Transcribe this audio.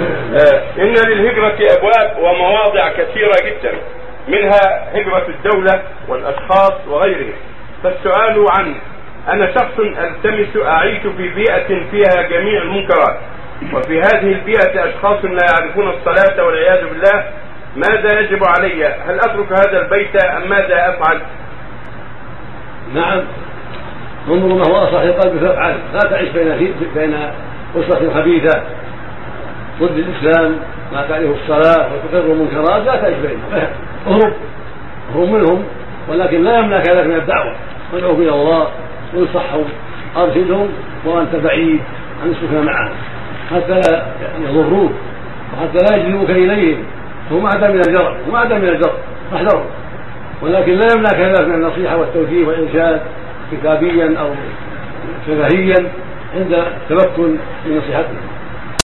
آه، إن للهجرة أبواب ومواضع كثيرة جدا منها هجرة الدولة والأشخاص وغيرهم فالسؤال عن أنا شخص ألتمس أعيش في بيئة فيها جميع المنكرات وفي هذه البيئة أشخاص لا يعرفون الصلاة والعياذ بالله ماذا يجب علي؟ هل أترك هذا البيت أم ماذا أفعل؟ نعم انظر ما هو اصلح للقلب فافعل لا تعيش بين بين أسرة خبيثة ضد الإسلام ما تعرف الصلاة وتقر المنكرات لا تعيش بينهم اهرب اهرب منهم ولكن لا يمنعك ذلك من الدعوة. ادعوهم إلى الله وانصحهم أرشدهم وأنت بعيد عن السكنى معهم. حتى لا يضروك وحتى لا يجذبوك إليهم. هم اعدى من الجرى هم اعدى من الجرى فاحذرهم. ولكن لا يمنعك ذلك من النصيحة والتوجيه والإرشاد كتابيا أو شفهيا عند التمكن من نصيحتهم.